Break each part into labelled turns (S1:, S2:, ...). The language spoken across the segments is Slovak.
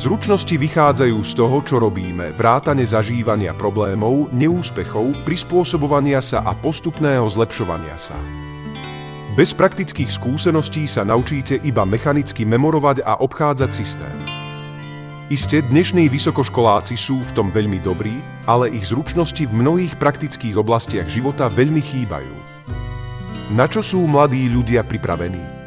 S1: Zručnosti vychádzajú z toho, čo robíme, vrátane zažívania problémov, neúspechov, prispôsobovania sa a postupného zlepšovania sa. Bez praktických skúseností sa naučíte iba mechanicky memorovať a obchádzať systém. Isté, dnešní vysokoškoláci sú v tom veľmi dobrí, ale ich zručnosti v mnohých praktických oblastiach života veľmi chýbajú. Na čo sú mladí ľudia pripravení?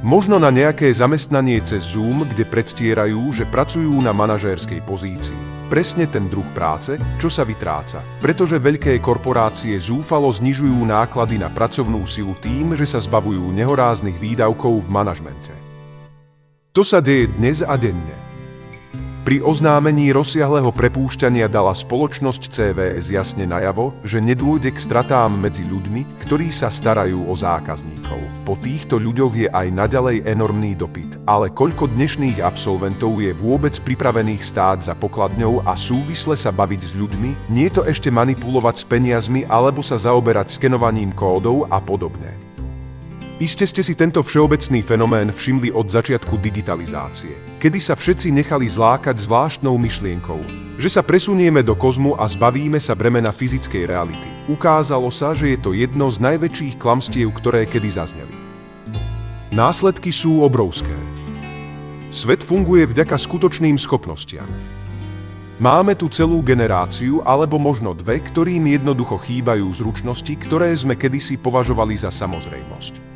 S1: Možno na nejaké zamestnanie cez Zoom, kde predstierajú, že pracujú na manažérskej pozícii. Presne ten druh práce, čo sa vytráca. Pretože veľké korporácie zúfalo znižujú náklady na pracovnú silu tým, že sa zbavujú nehoráznych výdavkov v manažmente. To sa deje dnes a denne. Pri oznámení rozsiahleho prepúšťania dala spoločnosť CVS jasne najavo, že nedôjde k stratám medzi ľuďmi, ktorí sa starajú o zákazníkov. Po týchto ľuďoch je aj naďalej enormný dopyt, ale koľko dnešných absolventov je vôbec pripravených stáť za pokladňou a súvisle sa baviť s ľuďmi, nie to ešte manipulovať s peniazmi alebo sa zaoberať skenovaním kódov a podobne. Iste ste si tento všeobecný fenomén všimli od začiatku digitalizácie, kedy sa všetci nechali zlákať zvláštnou myšlienkou, že sa presunieme do kozmu a zbavíme sa bremena fyzickej reality. Ukázalo sa, že je to jedno z najväčších klamstiev, ktoré kedy zazneli. Následky sú obrovské. Svet funguje vďaka skutočným schopnostiam. Máme tu celú generáciu, alebo možno dve, ktorým jednoducho chýbajú zručnosti, ktoré sme kedysi považovali za samozrejmosť.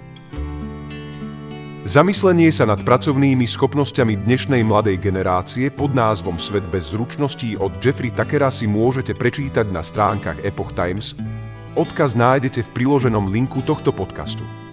S1: Zamyslenie sa nad pracovnými schopnosťami dnešnej mladej generácie pod názvom Svet bez zručností od Jeffrey Takera si môžete prečítať na stránkach Epoch Times. Odkaz nájdete v priloženom linku tohto podcastu.